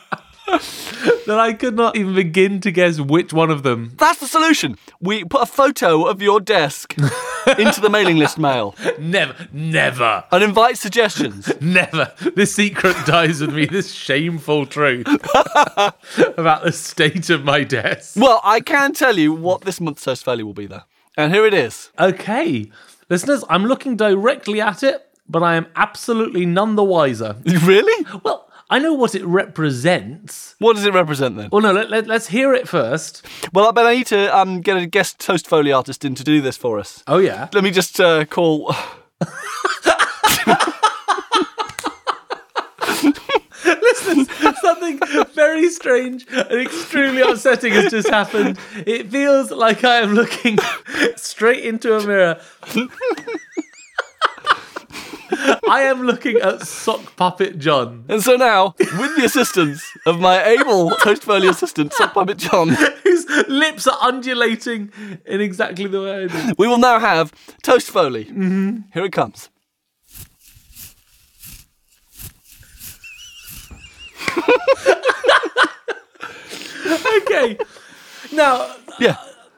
that I could not even begin to guess which one of them. That's the solution. We put a photo of your desk into the mailing list mail Never, never, and invite suggestions. never. This secret dies with me, this shameful truth about the state of my desk. Well, I can tell you what this month's toast value will be, though. And here it is. Okay, listeners, I'm looking directly at it, but I am absolutely none the wiser. Really? Well, I know what it represents. What does it represent then? Well, no, let, let, us hear it first. Well, I bet I need to um, get a guest toast foley artist in to do this for us. Oh, yeah. Let me just uh, call. Listen, something very strange and extremely upsetting has just happened. It feels like I am looking straight into a mirror. I am looking at Sock Puppet John, And so now, with the assistance of my able toast foley assistant, Sock Puppet John, whose lips are undulating in exactly the way I do. we will now have toast foley. Mm-hmm. Here it comes. Okay. Now, Yeah.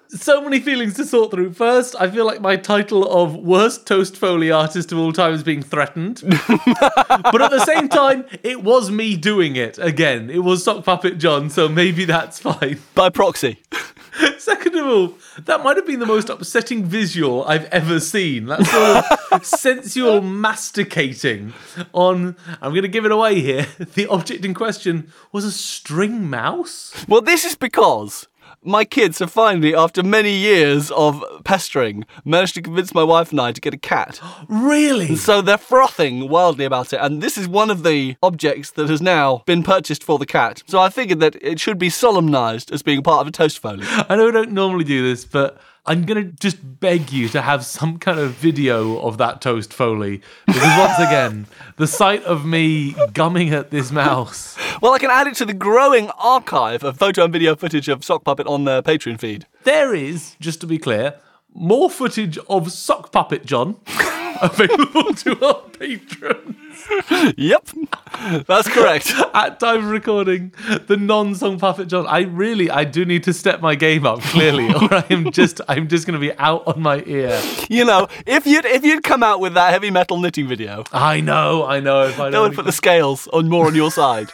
So many feelings to sort through. First, I feel like my title of worst toast foley artist of all time is being threatened. but at the same time, it was me doing it again. It was Sock Puppet John, so maybe that's fine. By proxy. Second of all, that might have been the most upsetting visual I've ever seen. That sort of sensual masticating on, I'm going to give it away here. The object in question was a string mouse. Well, this is because my kids have finally, after many years of pestering, managed to convince my wife and I to get a cat. Really? So they're frothing wildly about it, and this is one of the objects that has now been purchased for the cat. So I figured that it should be solemnised as being part of a toast foley. I know we don't normally do this, but I'm going to just beg you to have some kind of video of that toast foley. Because once again, the sight of me gumming at this mouse. Well, I can add it to the growing archive of photo and video footage of Sock Puppet on their Patreon feed. There is, just to be clear, more footage of Sock Puppet John available to our patrons. Yep, that's correct. At time of recording, the non-song Puppet John. I really, I do need to step my game up clearly, or I am just, I'm just going to be out on my ear. You know, if you'd if you'd come out with that heavy metal knitting video, I know, I know. If I that would don't put the scales on more on your side.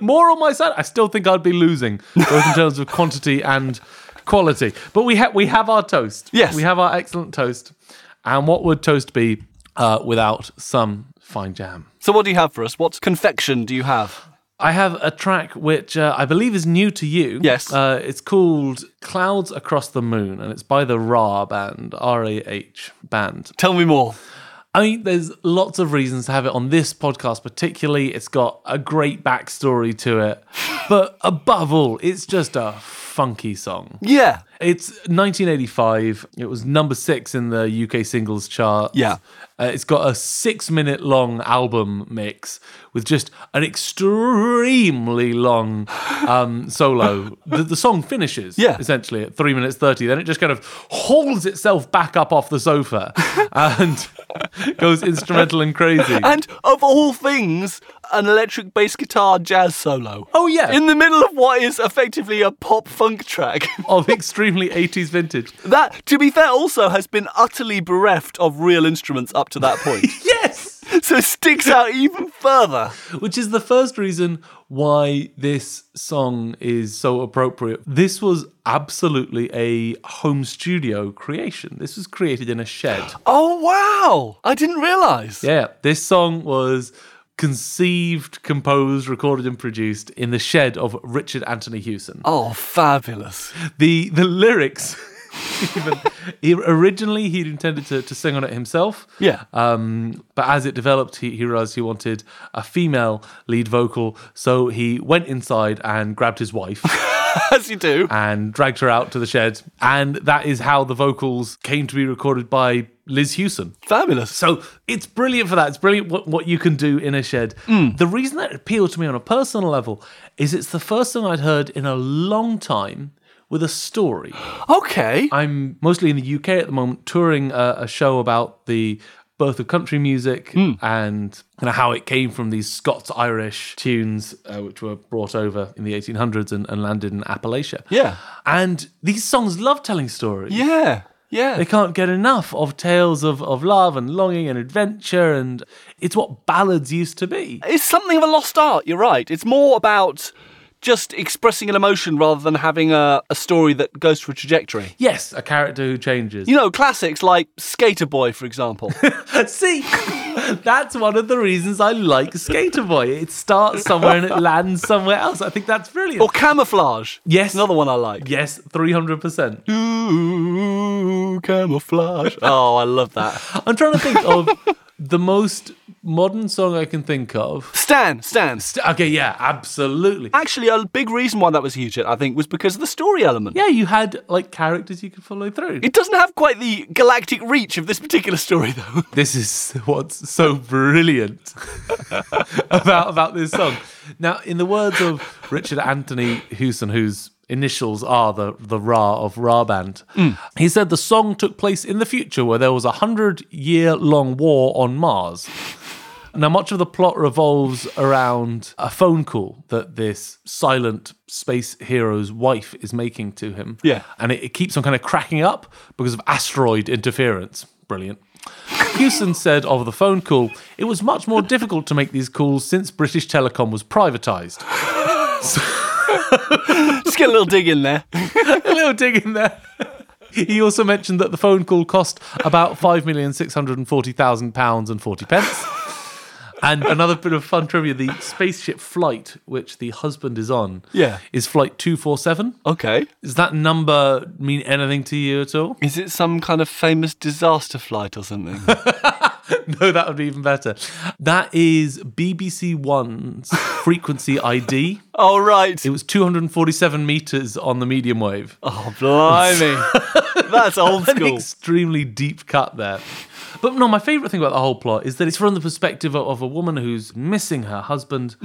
more on my side, I still think I'd be losing, both in terms of quantity and quality. But we have we have our toast. Yes. we have our excellent toast. And what would toast be uh, without some fine jam? So, what do you have for us? What confection do you have? I have a track which uh, I believe is new to you. Yes. Uh, it's called Clouds Across the Moon, and it's by the RAH band, R A H band. Tell me more. I mean, there's lots of reasons to have it on this podcast, particularly. It's got a great backstory to it. But above all, it's just a funky song. Yeah. It's 1985. It was number six in the UK singles chart. Yeah. Uh, it's got a six minute long album mix with just an extremely long um, solo. The, the song finishes Yeah. essentially at three minutes 30. Then it just kind of hauls itself back up off the sofa and goes instrumental and crazy. And of all things, an electric bass guitar jazz solo. Oh, yeah. In the middle of what is effectively a pop funk track. of extremely 80s vintage. that, to be fair, also has been utterly bereft of real instruments up to that point. Yes! so it sticks out even further. Which is the first reason why this song is so appropriate. This was absolutely a home studio creation. This was created in a shed. Oh, wow. I didn't realise. Yeah, this song was conceived, composed, recorded, and produced in the shed of Richard Anthony Hewson. Oh, fabulous. The the lyrics. Even, he, originally, he'd intended to, to sing on it himself. Yeah. Um, but as it developed, he, he realized he wanted a female lead vocal. So he went inside and grabbed his wife As you do. and dragged her out to the shed. And that is how the vocals came to be recorded by Liz Hewson. Fabulous. So it's brilliant for that. It's brilliant what, what you can do in a shed. The reason that appealed to me on a personal level is it's the first song I'd heard in a long time with a story. Okay. I'm mostly in the UK at the moment, touring a, a show about the birth of country music and kind of how it came from these Scots Irish tunes, uh, which were brought over in the 1800s and, and landed in Appalachia. Yeah. And these songs love telling stories. Yeah. Yeah. They can't get enough of tales of, of love and longing and adventure, and it's what ballads used to be. It's something of a lost art, you're right. It's more about just expressing an emotion rather than having a, a story that goes through a trajectory. Yes, a character who changes. You know, classics like Skater Boy, for example. See, that's one of the reasons I like Skater Boy. It starts somewhere and it lands somewhere else. I think that's brilliant. or Camouflage. Yes. Another one I like. Yes, 300%. Ooh, camouflage. Oh, I love that. I'm trying to think of the most modern song I can think of. Stan, Stan. Okay, yeah, absolutely. Actually, a big reason why that was a huge hit, I think, was because of the story element. Yeah, you had like characters you could follow through. It doesn't have quite the galactic reach of this particular story, though. This is what's so brilliant about about this song. Now, in the words of Richard Anthony Hewson, whose initials are the the RAH of RAH Band, hmm. he said the song took place in the future where there was a hundred year long war on Mars. Now, much of the plot revolves around a phone call that this silent space hero's wife is making to him. Yeah. And it, it keeps on kind of cracking up because of asteroid interference. Brilliant. Hewson said of the phone call, it was much more difficult to make these calls since British Telecom was privatised. Just get a little dig in there. a little dig in there. He also mentioned that the phone call cost about five million six hundred and forty thousand pounds and forty pence. And another bit of fun trivia: the spaceship flight, which the husband is on, Yeah. is flight two four seven. Okay. Does that number mean anything to you at all? Is it some kind of famous disaster flight or something? No, that would be even better. That is BBC One's frequency ID. oh, right. It was 247 meters on the medium wave. Oh, blimey. That's old An school. extremely deep cut there. But no, my favourite thing about the whole plot is that it's from the perspective of, of a woman who's missing her husband,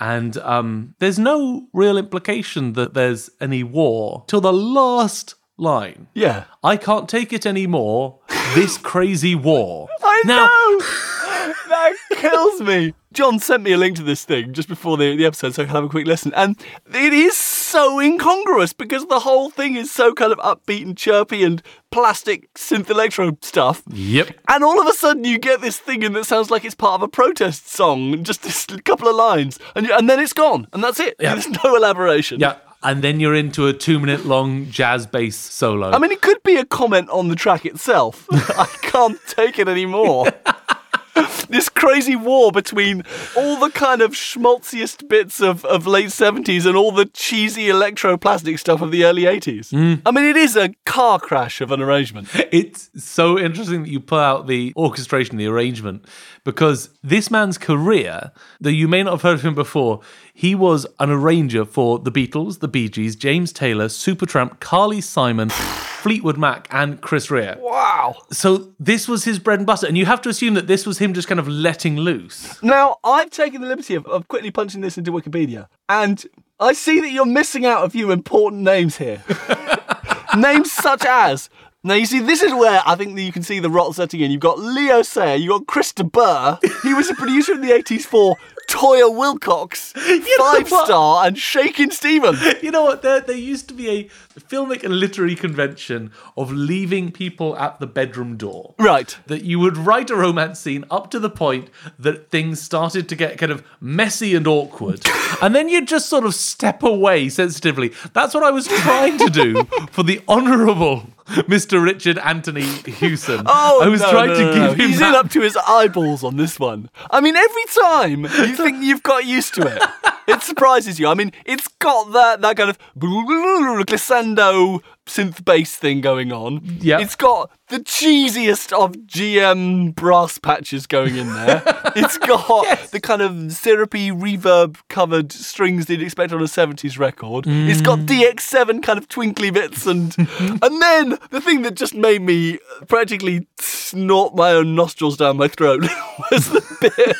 and um, there's no real implication that there's any war till the last line. Yeah. I can't take it anymore. This crazy war. I now, know. that kills me. John sent me a link to this thing just before the, the episode, so I can have a quick listen. And it is so incongruous because the whole thing is so kind of upbeat and chirpy and plastic synth electro stuff. Yep. And all of a sudden, you get this thing in that sounds like it's part of a protest song, just this couple of lines, and, you, and then it's gone, and that's it. Yeah. There's no elaboration. Yeah. And then you're into a two minute long jazz bass solo. I mean, it could be a comment on the track itself. I can't take it anymore. this crazy war between all the kind of schmaltziest bits of, of late 70s and all the cheesy electroplastic stuff of the early 80s. Hmm. I mean, it is a car crash of an arrangement. It's so interesting that you pull out the orchestration, the arrangement, because this man's career, though you may not have heard of him before, he was an arranger for the Beatles, the Bee Gees, James Taylor, Supertramp, Carly Simon, Fleetwood Mac, and Chris Rea. Wow. So this was his bread and butter, and you have to assume that this was him just kind of letting loose. Now, I've taken the liberty of, of quickly punching this into Wikipedia, and I see that you're missing out a few important names here. names such as. Now, you see, this is where I think that you can see the rot setting in. You've got Leo Sayer, you've got Chris de Burgh. He was a producer in the 80s for Toyah Willcox, Five? Star, and Shaking Stevens. You know what? There, there used to be a filmic and literary convention of leaving people at the bedroom door. Right. That you would write a romance scene up to the point that things started to get kind of messy and awkward. and then you'd just sort of step away sensitively. That's what I was trying to do for the honourable Mr. Richard Anthony Hewson. Oh, I was no, trying no, to give no. him He's that in up to his eyeballs on this one. I mean, every time you think you've got used to it, it surprises you. I mean, it's got that that kind of glissando synth bass thing going on. Yeah. It's got the cheesiest of GM brass patches going in there. it's got the kind of syrupy reverb covered strings that you'd expect on a 70s record. It's got mm. DX7 kind of twinkly bits and and then the thing that just made me practically snort my own nostrils down my throat was the bit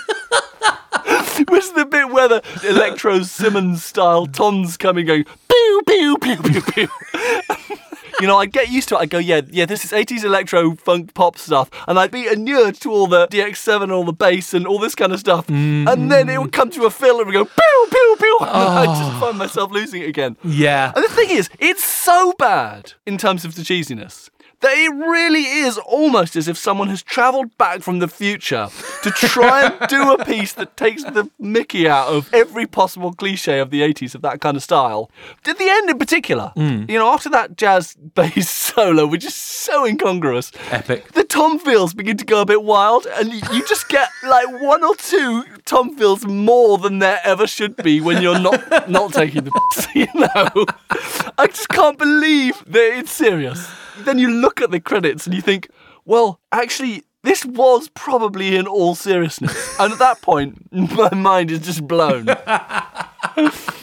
was the bit where the Electro Simmons style toms coming going pew pew pew pew pew. You know, I'd get used to it. I'd go, yeah, yeah, this is 80s electro funk pop stuff. And I'd be inured to all the DX7 and all the bass and all this kind of stuff. And then it would come to a fill and we go, pew, pew, pew. And I'd ah. just find myself losing it again. Yeah. And the thing is, it's so bad in terms of the cheesiness that it really is almost as if someone has travelled back from the future to try and do a piece that takes the mickey out of every possible cliche of the 80s of that kind of style. Did the end in particular, hmm. you know, after that jazz bass solo, which is so incongruous, Epic. the tom feels begin to go a bit wild, and you just get like one or two tom feels more than there ever should be when you're not not taking the piss, you know. I just can't believe that it's serious. Then you look at the credits and you think, well, actually. This was probably in all seriousness. And at that point, my mind is just blown.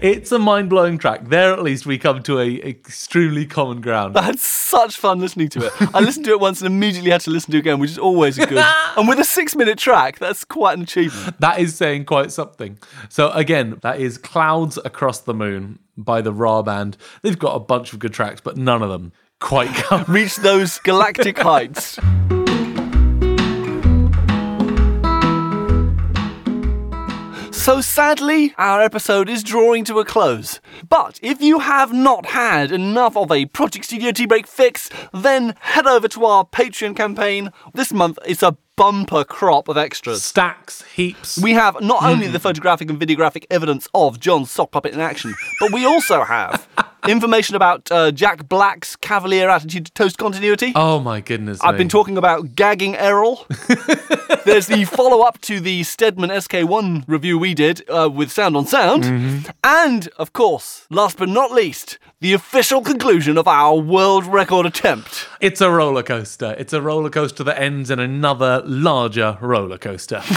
It's a mind blowing track. There, at least, we come to a extremely common ground. I had such fun listening to it. I listened to it once and immediately had to listen to it again, which is always good. and with a six minute track, that's quite an achievement. That is saying quite something. So again, that is Clouds Across the Moon by the RAH Band. They've got a bunch of good tracks, but none of them quite come. Reach those galactic heights. So sadly, our episode is drawing to a close. But if you have not had enough of a Project Studio Tea Break fix, then head over to our Patreon campaign. This month it's a bumper crop of extras. Stacks, heaps. We have not only the photographic and videographic evidence of John's sock puppet in action, but we also have information about uh, Jack Black's cavalier attitude to toast continuity. oh my goodness. I've been talking about gagging Errol. There's the follow up to the Stedman SK1 review we did uh, with Sound on Sound. And, of course, last but not least, the official conclusion of our world record attempt. It's a roller coaster. It's a roller coaster that ends in another larger roller coaster.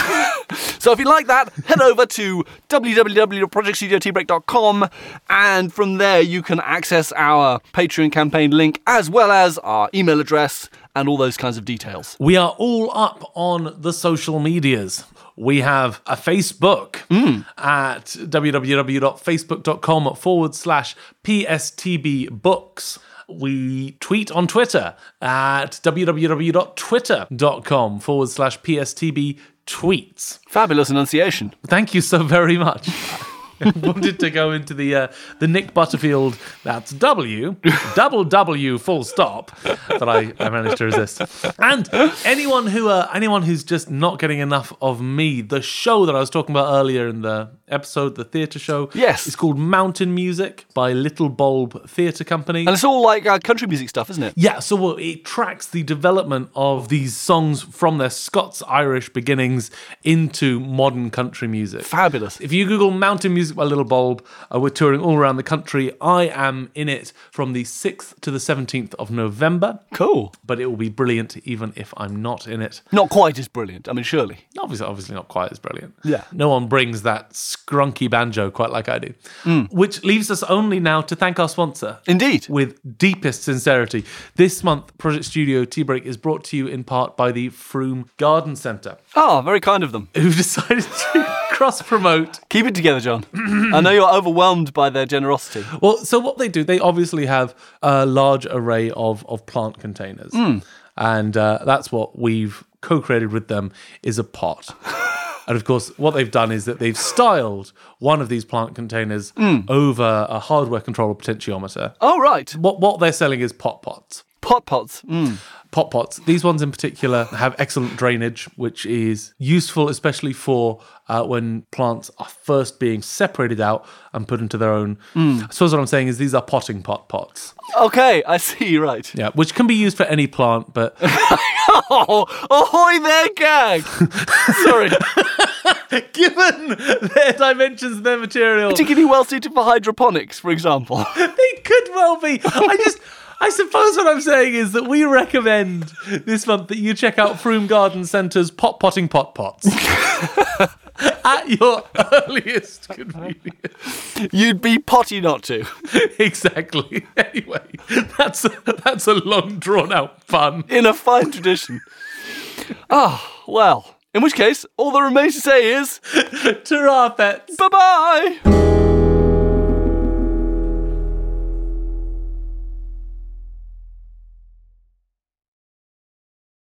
So if you like that, head over to www.projectstudioteabreak.com and from there you can access our Patreon campaign link as well as our email address and all those kinds of details. we are all up on the social medias. We have a Facebook hmm. at www.facebook.com forward slash PSTB books. We tweet on Twitter at www.twitter.com forward slash PSTB tweets. Fabulous enunciation. Thank you so very much. Wanted to go into the uh, the Nick Butterfield that's W double W full stop but I, I managed to resist. And anyone who uh, anyone who's just not getting enough of me, the show that I was talking about earlier in the episode, the theatre show, Yes. it's called Mountain Music by Little Bulb Theatre Company. And it's all like uh, country music stuff, isn't it? Yeah, so well, it tracks the development of these songs from their Scots Irish beginnings into modern country music. Fabulous. If you Google Mountain Music by Little Bulb, uh, we're touring all around the country. I am in it from the 6th to the 17th of November, Cool. but it will be brilliant even if I'm not in it. Not quite as brilliant. I mean, surely. Obviously, obviously not quite as brilliant. Yeah. No one brings that scrunky banjo quite like I do. Which leaves us only now to thank our sponsor. Indeed. With deepest sincerity. This month, Project Studio Tea Break is brought to you in part by the Froome Garden Centre, Ah, very kind of them. who've decided to cross promote Keep it together, John. I know you're overwhelmed by their generosity. Well, so what they do, they obviously have a large array of, of plant containers. And uh, that's what we've co-created with them is a pot. and of course, what they've done is that they've styled one of these plant containers over a hardware controller potentiometer. Oh, right. What, what they're selling is pot pots. Pot pots. Mm. Pot pots. These ones in particular have excellent drainage, which is useful, especially for uh, when plants are first being separated out and put into their own. I suppose what I'm saying is these are potting pot pots. Okay, I see, right. Yeah, which can be used for any plant, but Oh, ahoy there, gag! Sorry. given their dimensions and their material, Particularly well suited for hydroponics, for example. they could well be. I just. I suppose what I'm saying is that we recommend this month that you check out Froome Garden Centre's pot potting pot pots at your earliest convenience. You'd be potty not to. exactly. Anyway, that's a, that's a long drawn out pun. In a fine tradition. Ah, well. In which case, all that remains to say is Ta-ra, pets. bye bye!